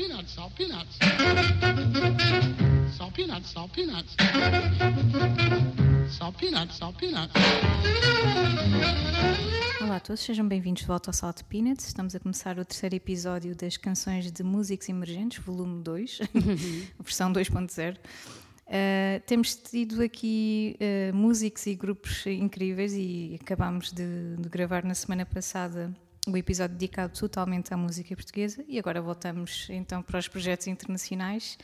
peanuts, salt peanuts. Salt peanuts, salt peanuts. Salt peanuts, salt peanuts. Olá a todos, sejam bem-vindos de volta ao Salt Peanuts. Estamos a começar o terceiro episódio das canções de músicos emergentes, volume 2, versão 2.0. Uh, temos tido aqui uh, músicos e grupos incríveis e acabámos de, de, gravar na semana passada o episódio dedicado totalmente à música portuguesa e agora voltamos então para os projetos internacionais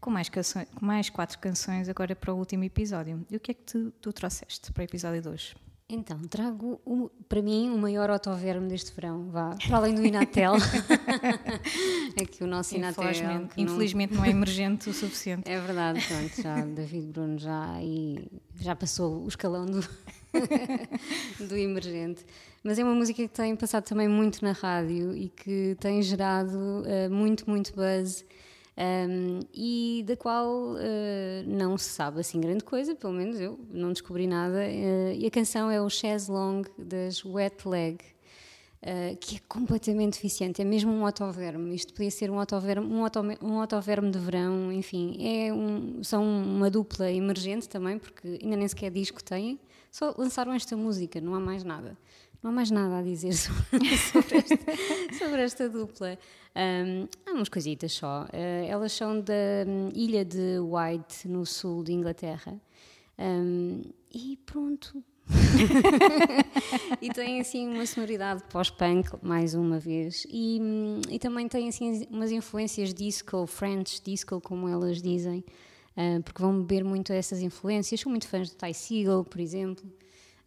com mais, canções, com mais quatro canções agora para o último episódio. E o que é que tu, tu trouxeste para o episódio 2? Então, trago o, para mim o maior autoverme deste verão, vá, para além do Inatel. é que o nosso Inatel. Infelizmente, não... infelizmente não é emergente o suficiente. É verdade, pronto, já David Bruno já, e já passou o escalão do, do emergente. Mas é uma música que tem passado também muito na rádio e que tem gerado uh, muito, muito buzz um, e da qual uh, não se sabe assim grande coisa, pelo menos eu não descobri nada. Uh, e a canção é o Chaise Long das Wet Leg. Uh, que é completamente eficiente, é mesmo um autoverme. Isto podia ser um autoverme, um, auto, um autoverme de verão, enfim. É um, são uma dupla emergente também, porque ainda nem sequer disco têm. Só lançaram esta música, não há mais nada. Não há mais nada a dizer sobre, sobre, esta, sobre esta, dupla. Um, há umas coisitas só. Uh, elas são da um, ilha de White, no sul de Inglaterra. Um, e pronto. e tem assim uma sonoridade pós-punk, mais uma vez. E, e, também tem assim umas influências disco, French disco, como elas dizem. Uh, porque vão beber muito essas influências. São muito fãs de Ty Segall, por exemplo.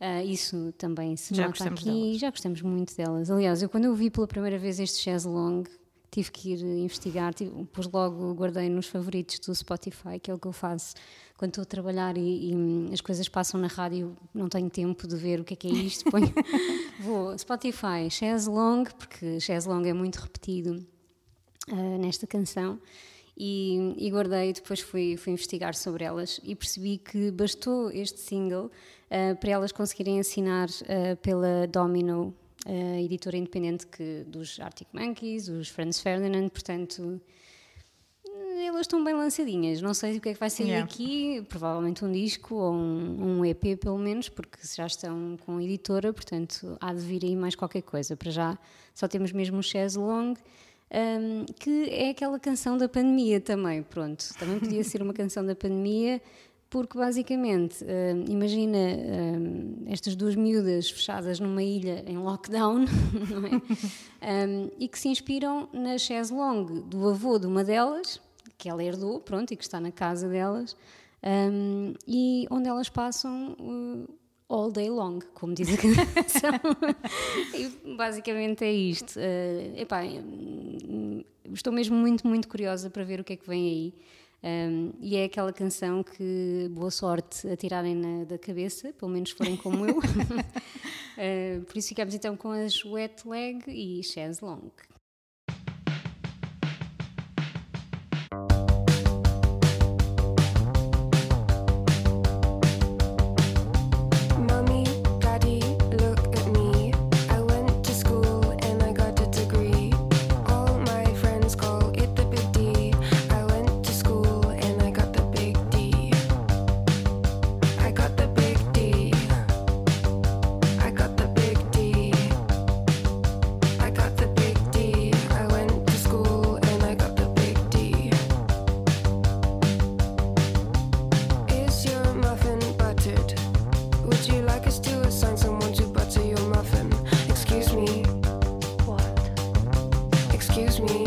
Uh, isso também se já nota aqui. Delas. Já gostamos muito delas. Aliás, eu quando eu vi pela primeira vez este chaise long, tive que ir investigar, tive, depois logo guardei nos favoritos do Spotify, que é o que eu faço quando estou a trabalhar e, e hum, as coisas passam na rádio, não tenho tempo de ver o que é que é isto. Ponho, vou Spotify, chaise long, porque chaise long é muito repetido uh, nesta canção. E, e, guardei, depois fui, fui investigar sobre elas e percebi que bastou este single uh, para elas conseguirem assinar uh, pela Domino, uh, editora independente que, dos Arctic Monkeys, os Franz Ferdinand, portanto elas estão bem lançadinhas. Não sei o que é que vai sair yeah. aqui, provavelmente um disco ou um, um, EP pelo menos, porque já estão com editora, portanto há de vir aí mais qualquer coisa. Para já só temos mesmo o Chaise Long um, que é aquela canção da pandemia também, pronto. Também podia ser uma canção da pandemia, porque basicamente, um, imagina um, estas duas miúdas fechadas numa ilha em lockdown, é? e que se inspiram na chaise longue do avô de uma delas, que ela herdou, pronto, e que está na casa delas, e onde elas passam. Uh, all day long, como diz a canção. e basicamente é isto. Uh, epá, estou mesmo muito, muito curiosa para ver o que é que vem aí. Um, e é aquela canção que boa sorte a tirarem na, da cabeça, pelo menos forem como eu. uh, por isso ficamos então com as Wet Leg e Chaise Long. Excuse me.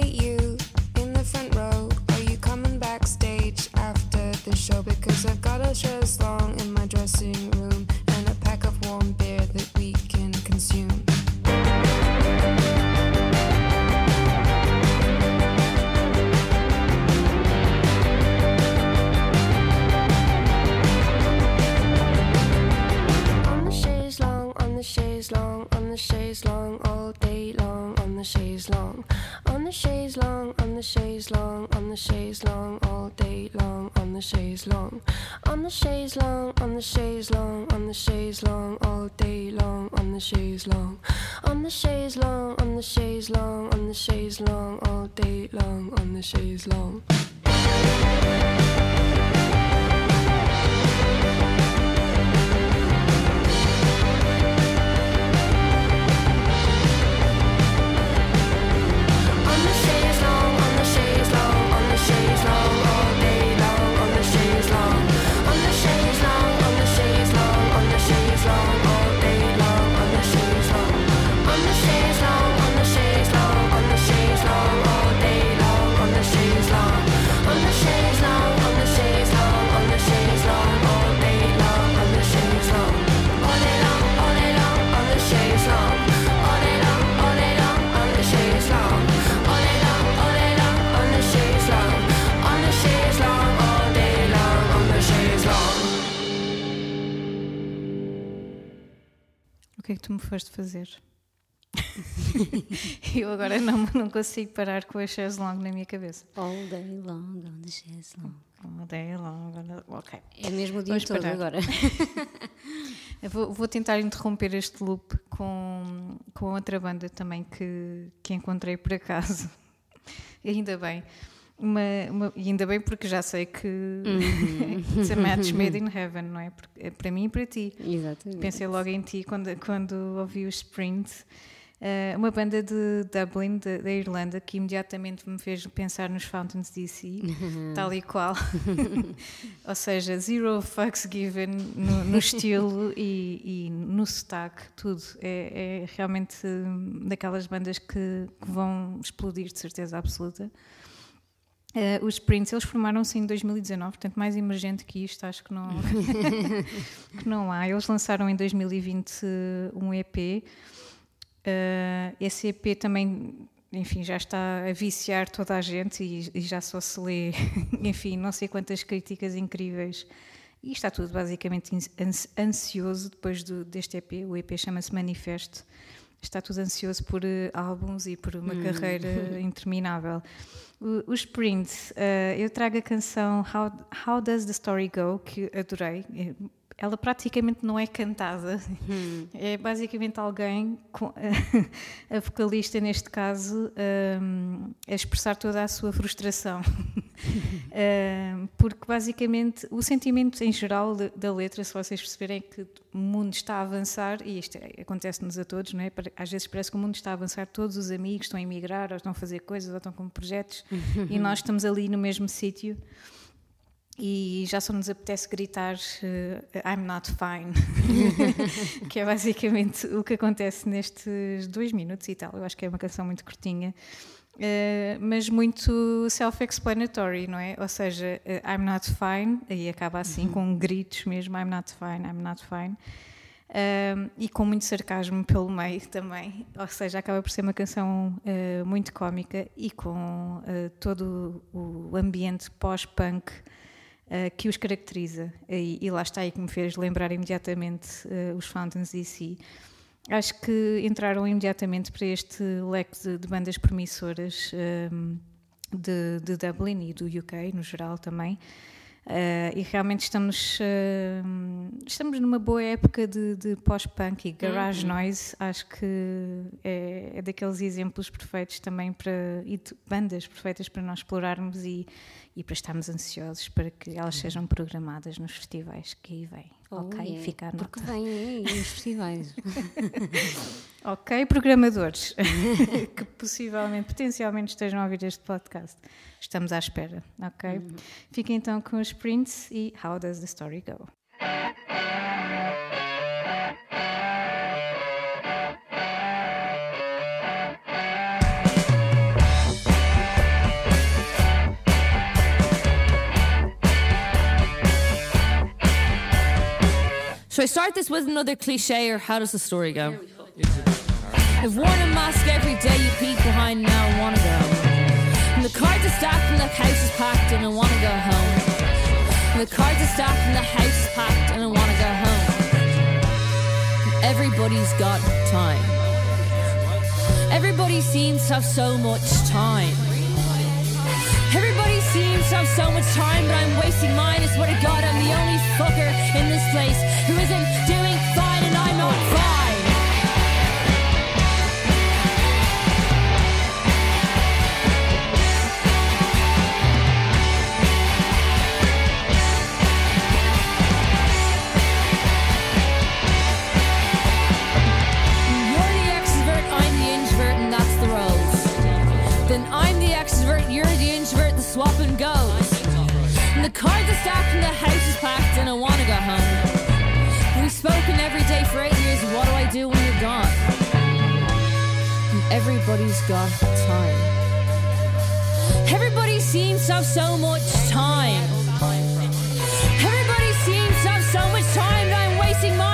You in the front row, are you coming backstage after the show? Because I've got a show long. Eu agora não, não consigo parar com a chaise long na minha cabeça. All day long on the chaise long. All day long, ok. É mesmo o dia Vamos todo parar. agora. Vou, vou tentar interromper este loop com, com outra banda também que, que encontrei por acaso. Ainda bem. Uma, uma- e ainda bem porque já sei que it's a match made in heaven, não é? Porque, é para mim e para ti. Exatamente. Pensei logo em ti quando, quando ouvi o Sprint. Eh, uma banda de Dublin, de- da Irlanda, que imediatamente me fez pensar nos Fountains DC, tal e qual. Ou seja, zero fucks given no, no estilo e, e no sotaque, tudo. É, é realmente hum, daquelas bandas que, que vão explodir, de certeza absoluta. Eh, os Sprints, eles formaram-se em 2019, portanto, mais emergente que isto, acho que não, que não há. Eles lançaram em 2020 um EP. Eh, esse EP também, enfim, já está a viciar toda a gente e, e já só se lê, enfim, não sei quantas críticas incríveis. E está tudo basicamente ans- ansioso depois do, deste EP. O EP chama-se Manifesto. Está tudo ansioso por eh, álbuns e por uma carreira interminável. O, o Sprint, eh, eu trago a canção How, How Does the Story Go, que adorei. Ela praticamente não é cantada, é basicamente alguém, com, a vocalista neste caso, um, a expressar toda a sua frustração. Um, porque basicamente o sentimento em geral de- da letra, se vocês perceberem, é que o mundo está a avançar, e isto é- acontece-nos a todos, não é? Às vezes parece que o mundo está a avançar, todos os amigos estão a emigrar, ou estão a fazer coisas, ou estão com projetos, e nós estamos ali no mesmo sítio e já só nos apetece gritar eh, I'm not fine, que é basicamente o que acontece nestes dois minutos e tal. Eu acho que é uma canção muito curtinha, eh, mas muito self-explanatory, não é? Ou seja, eh, I'm not fine, aí acaba assim com gritos mesmo, I'm not fine, I'm not fine. E com muito sarcasmo pelo meio também, ou seja, acaba por ser uma canção uh, muito cómica e com uh, todo o ambiente pós-punk uh, que os caracteriza. E, e lá está aí que me fez lembrar imediatamente uh, os Fountains DC. Acho que entraram imediatamente para este leque de, de bandas promissoras um, de, de Dublin e do UK no geral também. Uh, e realmente estamos, uh, estamos numa boa época de, de pós-punk e garage noise. Acho que é, é daqueles exemplos perfeitos também para. e de bandas perfeitas para nós explorarmos e, e para estarmos ansiosos para que elas sejam programadas nos festivais que aí vêm. ok, Oh, yeah. fica a nota. Porque vêm aí os festivais. Ok, programadores que possivelmente, potencialmente estejam a ouvir este podcast. Estamos à espera, ok? Fiquem então com os prints e How Does the Story Go? Should I start this with another cliche or how does the story go? I've worn a mask every day, you peek behind now and wanna go. And the cards are stacked and the house is packed and I wanna go home. And the cards are stacked and the house is packed and I wanna go home. And everybody's got time. Everybody seems to have so much time. Everybody seems to have so much time, but I'm wasting mine. I swear to God, I'm the only fucker in this place who isn't doing fine, and I'm not fine. Everybody's got time. Everybody seems to have so much time. Everybody seems to have so much time that I'm wasting mine.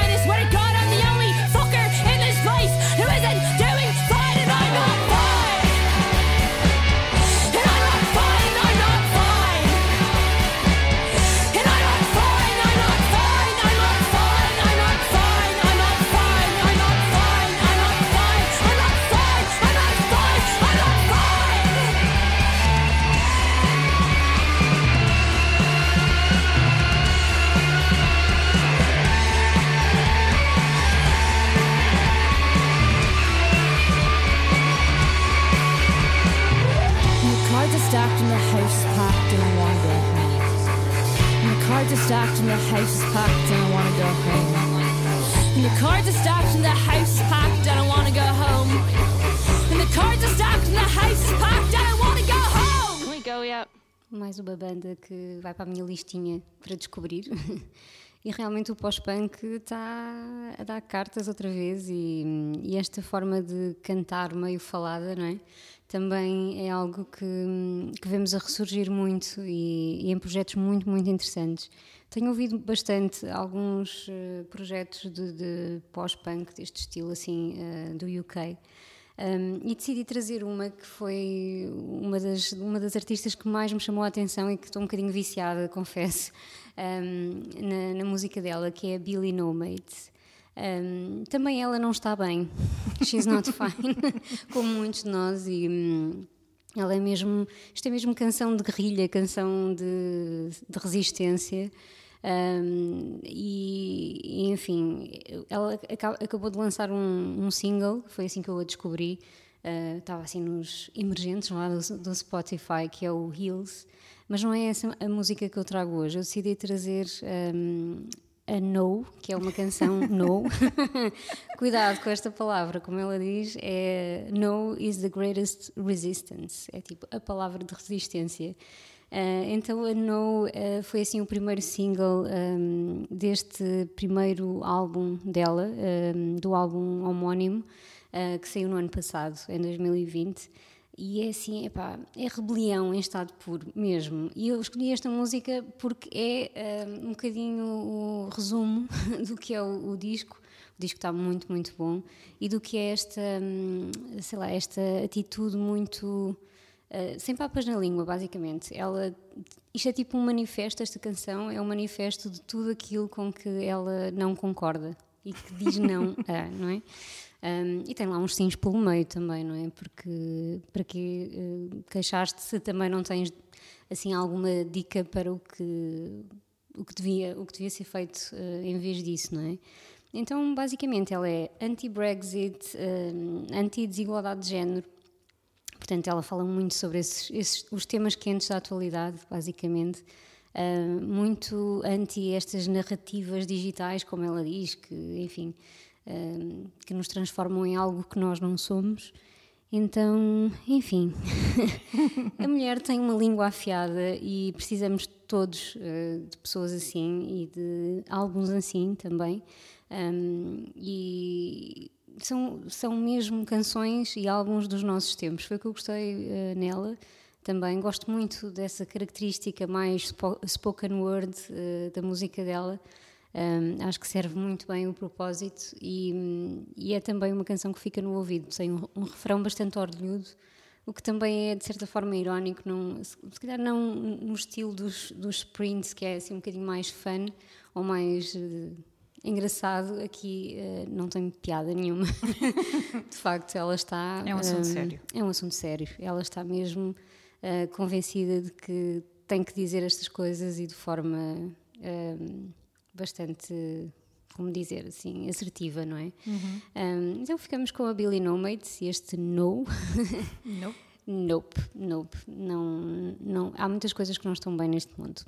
Mais uma banda que vai para a minha listinha para descobrir. E realmente o pós-punk está a dar cartas outra vez e, e esta forma de cantar meio falada, não é? Também é algo que, que vemos a ressurgir muito e, e em projetos muito, muito interessantes. Tenho ouvido bastante alguns eh, projetos de, de pós-punk deste estilo assim eh, do UK. Um, e decidi trazer uma que foi uma das, uma das artistas que mais me chamou a atenção e que estou um bocadinho viciada, confesso, um, na, na música dela, que é a Billy No Mates. Um, também ela não está bem, she's not fine, como muitos de nós, e hum, ela é mesmo, isto é mesmo canção de guerrilha, canção de, de resistência. Um, e, enfim, ela aca- acabou de lançar um, um single, foi assim que eu a descobri. Uh, estava assim nos emergentes lá do, do Spotify, que é o Heels, mas não é essa a música que eu trago hoje. Eu decidi trazer um, a No, que é uma canção No. Cuidado com esta palavra, como ela diz, é No is the greatest resistance. É tipo a palavra de resistência. Ah, então a No ah, foi assim o primeiro single ahm, deste primeiro álbum dela, ahm, do álbum homónimo, ah, que saiu no ano passado, em 2020. E é assim, epá, é rebelião em estado puro mesmo. E eu escolhi esta música porque é ahm, um bocadinho o resumo do que é o, o disco. O disco está muito, muito bom. E do que é esta, hum, sei lá, esta atitude muito Uh, sem papas na língua, basicamente. Ela, isto é tipo um manifesto, esta canção é um manifesto de tudo aquilo com que ela não concorda e que diz não a, não é? Um, e tem lá uns sims pelo meio também, não é? Porque para que uh, queixar-te se também não tens assim alguma dica para o que o que devia o que devia ser feito uh, em vez disso, não é? Então, basicamente, ela é anti-Brexit, um, anti-desigualdade de género, Portanto, ela fala muito sobre esses, esses, os temas quentes da atualidade, basicamente. Uh, muito anti estas narrativas digitais, como ela diz, que, enfim, uh, que nos transformam em algo que nós não somos. Então, enfim, a mulher tem uma língua afiada e precisamos todos uh, de pessoas assim e de álbuns assim também. Um, e são, são mesmo canções e álbuns dos nossos tempos. Foi o que eu gostei uh, nela também. Gosto muito dessa característica mais spo spoken word uh, da música dela. Um, acho que serve muito bem o propósito e, e, é também uma canção que fica no ouvido. Tem um, um, refrão bastante orlhudo, o que também é de certa forma irónico, não, se, se calhar não no estilo dos, dos sprints, que é assim um bocadinho mais fun ou mais. Uh, engraçado, aqui eh, não tem piada nenhuma. de facto, ela está. É um assunto eh, sério. É um assunto sério. Ela está mesmo eh, convencida de que tem que dizer estas coisas e de forma eh, bastante. Como dizer assim, assertiva, não é? Um, então ficamos com a Billy No Mates e este No. Não. Nope, nope. Não, não, há muitas coisas que não estão bem neste mundo.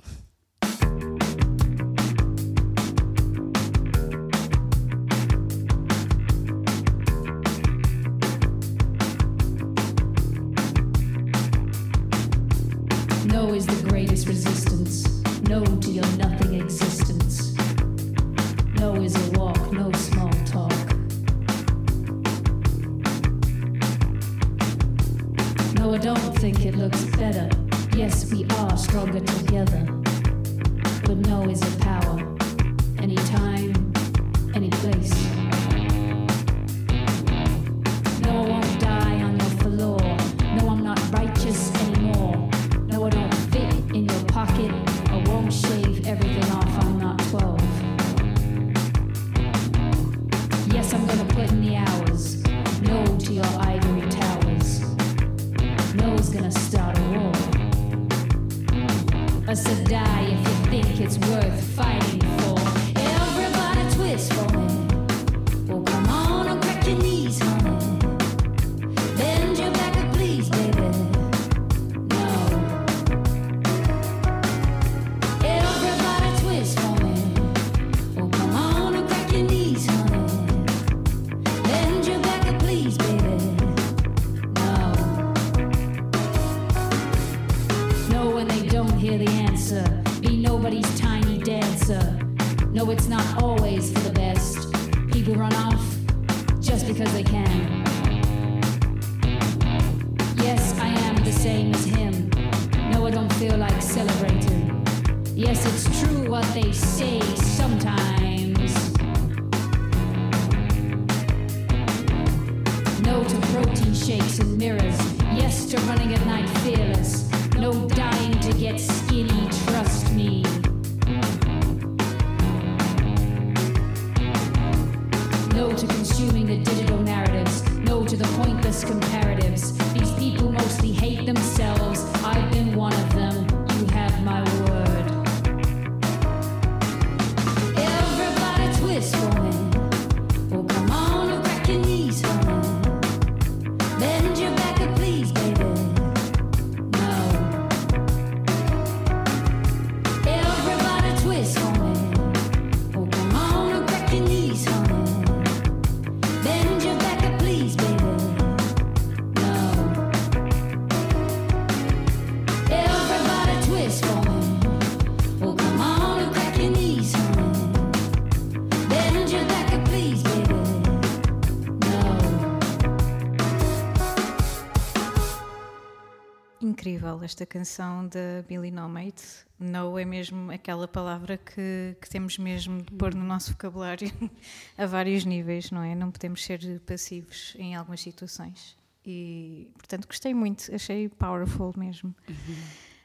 Incrível esta canção da Billy No Mate. No é mesmo aquela palavra que, que temos mesmo de pôr no nosso vocabulário a vários níveis, não é? Não podemos ser passivos em algumas situações. E, portanto, gostei muito, achei powerful mesmo.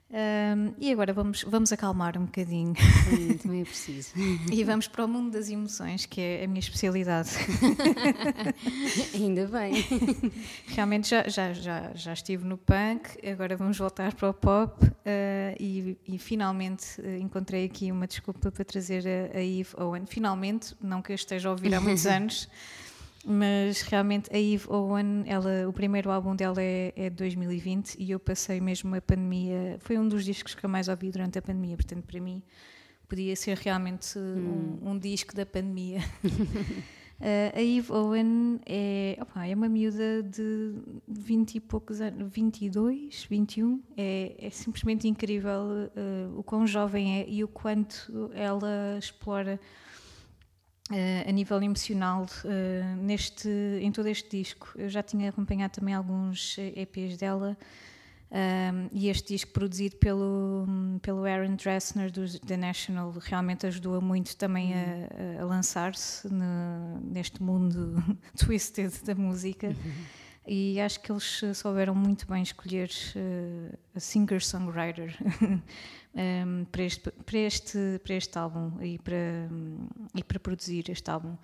Um, e agora vamos, vamos acalmar um bocadinho Também, também é preciso. e vamos para o mundo das emoções, que é a minha especialidade. Ainda bem. Realmente já, já, já, já estive no punk, agora vamos voltar para o pop eh, e, e finalmente eh, encontrei aqui uma desculpa para trazer a, a Eve Owen. Finalmente, não que eu esteja a ouvir há muitos anos, mas realmente a Eve Owen, ela, o primeiro álbum dela é, é de 2020 e eu passei mesmo a pandemia, foi um dos discos que eu mais ouvi durante a pandemia, portanto para mim podia ser realmente um, um disco da pandemia. Uh, a Eve Owen é, opa, é uma miúda de 20 e poucos anos, 22, 21. É, é simplesmente incrível uh, o quão jovem é e o quanto ela explora uh, a nível emocional uh, neste, em todo este disco. Eu já tinha acompanhado também alguns EPs dela. Um, e este disco produzido pelo, pelo Aaron Dressner do The National realmente ajudou muito também a, a lançar-se ne- neste mundo twisted da música. E acho que eles eh, souberam muito bem escolher eh, a singer-songwriter um, para, este, para, este, para este álbum e para, e para produzir este álbum.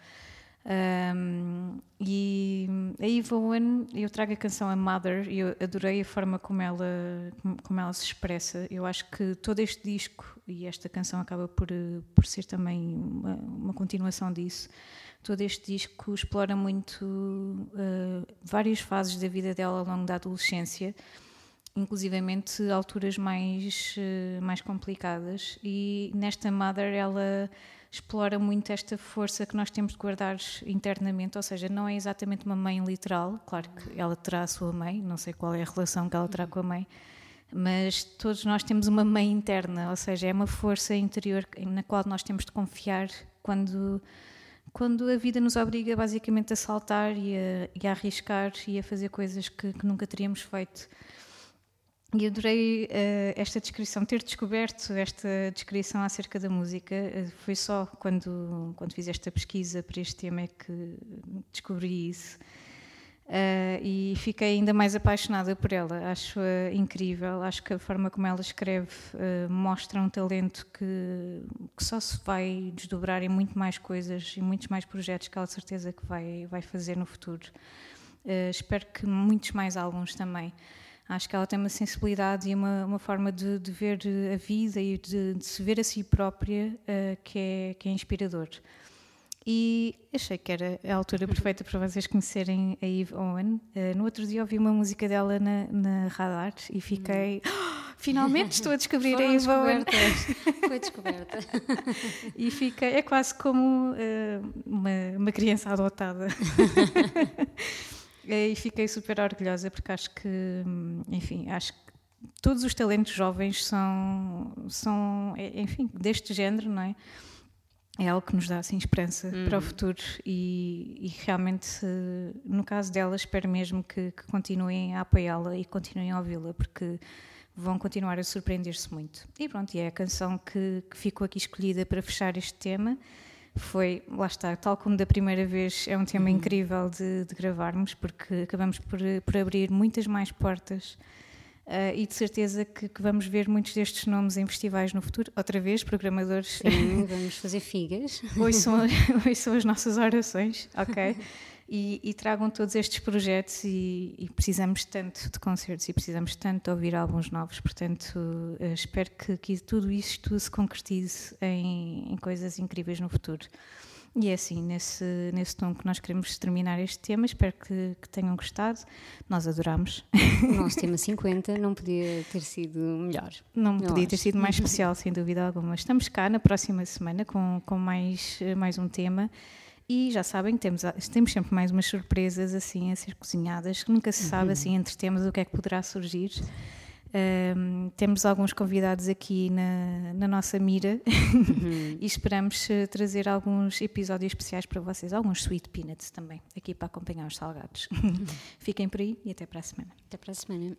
Um, e a Eva Owen, eu trago a canção A Mother e eu adorei a forma como ela, como ela se expressa. Eu acho que todo este disco, e esta canção acaba por, por ser também uma, uma continuação disso, todo este disco explora muito uh, várias fases da vida dela ao longo da adolescência, inclusivamente alturas mais, uh, mais complicadas. E nesta Mother ela explora muito esta força que nós temos de guardar internamente, ou seja, não é exatamente uma mãe literal, claro que ela terá a sua mãe, não sei qual é a relação que ela terá com a mãe, mas todos nós temos uma mãe interna, ou seja, é uma força interior na qual nós temos de confiar quando quando a vida nos obriga basicamente a saltar e a, e a arriscar e a fazer coisas que, que nunca teríamos feito. E adorei uh, esta descrição, ter descoberto esta descrição acerca da música. Uh, foi só quando, quando fiz esta pesquisa para este tema é que descobri isso. Uh, e fiquei ainda mais apaixonada por ela. Acho-a incrível. Acho que a forma como ela escreve mostra um talento que, que só se vai desdobrar em muito mais coisas e muitos mais projetos que ela certeza que vai, vai fazer no futuro. espero que muitos mais álbuns também. Acho que ela tem uma sensibilidade e uma, uma forma de, de ver a vida e de, de, se ver a si própria uh, que, é, que é inspirador. E achei que era a altura perfeita para vocês conhecerem a Eve Owen. Uh, no outro dia ouvi uma música dela na, na Radar e fiquei. Oh, finalmente estou a descobrir Foram a Eve Owen. Foi descoberta. e fiquei. É quase como uh, uma, uma criança adotada. e fiquei super orgulhosa porque acho que, enfim, acho que todos os talentos jovens são, são enfim, deste género, não é? É algo que nos dá assim, esperança Uhum. para o futuro e, e realmente, no caso dela, espero mesmo que, que continuem a apoiá-la e continuem a ouvi-la, porque vão continuar a surpreender-se muito. E pronto, e é a canção que, que ficou aqui escolhida para fechar este tema foi, lá está, tal como da primeira vez, é um tema incrível de, de gravarmos, porque acabamos por, por abrir muitas mais portas uh, e de certeza que, que, vamos ver muitos destes nomes em festivais no futuro. Outra vez, programadores. Sim, vamos fazer figas. Hoje são, hoje são as nossas orações, ok? E, e, tragam todos estes projetos e, e, precisamos tanto de concertos e precisamos tanto de ouvir álbuns novos, portanto uh, espero que, que, tudo isto se concretize em, em, coisas incríveis no futuro. E é assim, nesse, nesse tom que nós queremos terminar este tema, espero que, que tenham gostado, nós adoramos. O nosso tema 50 não podia ter sido melhor. Não podia ter sido mais especial, sem dúvida alguma. Estamos cá na próxima semana com, com mais, mais um tema. E já sabem, temos, temos sempre mais umas surpresas assim a ser cozinhadas, que nunca se sabe Uhum. assim entre temas o que é que poderá surgir. Um, temos alguns convidados aqui na, na nossa mira Uhum. e esperamos eh, trazer alguns episódios especiais para vocês, alguns sweet peanuts também, aqui para acompanhar os salgados. Fiquem por aí e até para a semana. Até para a semana.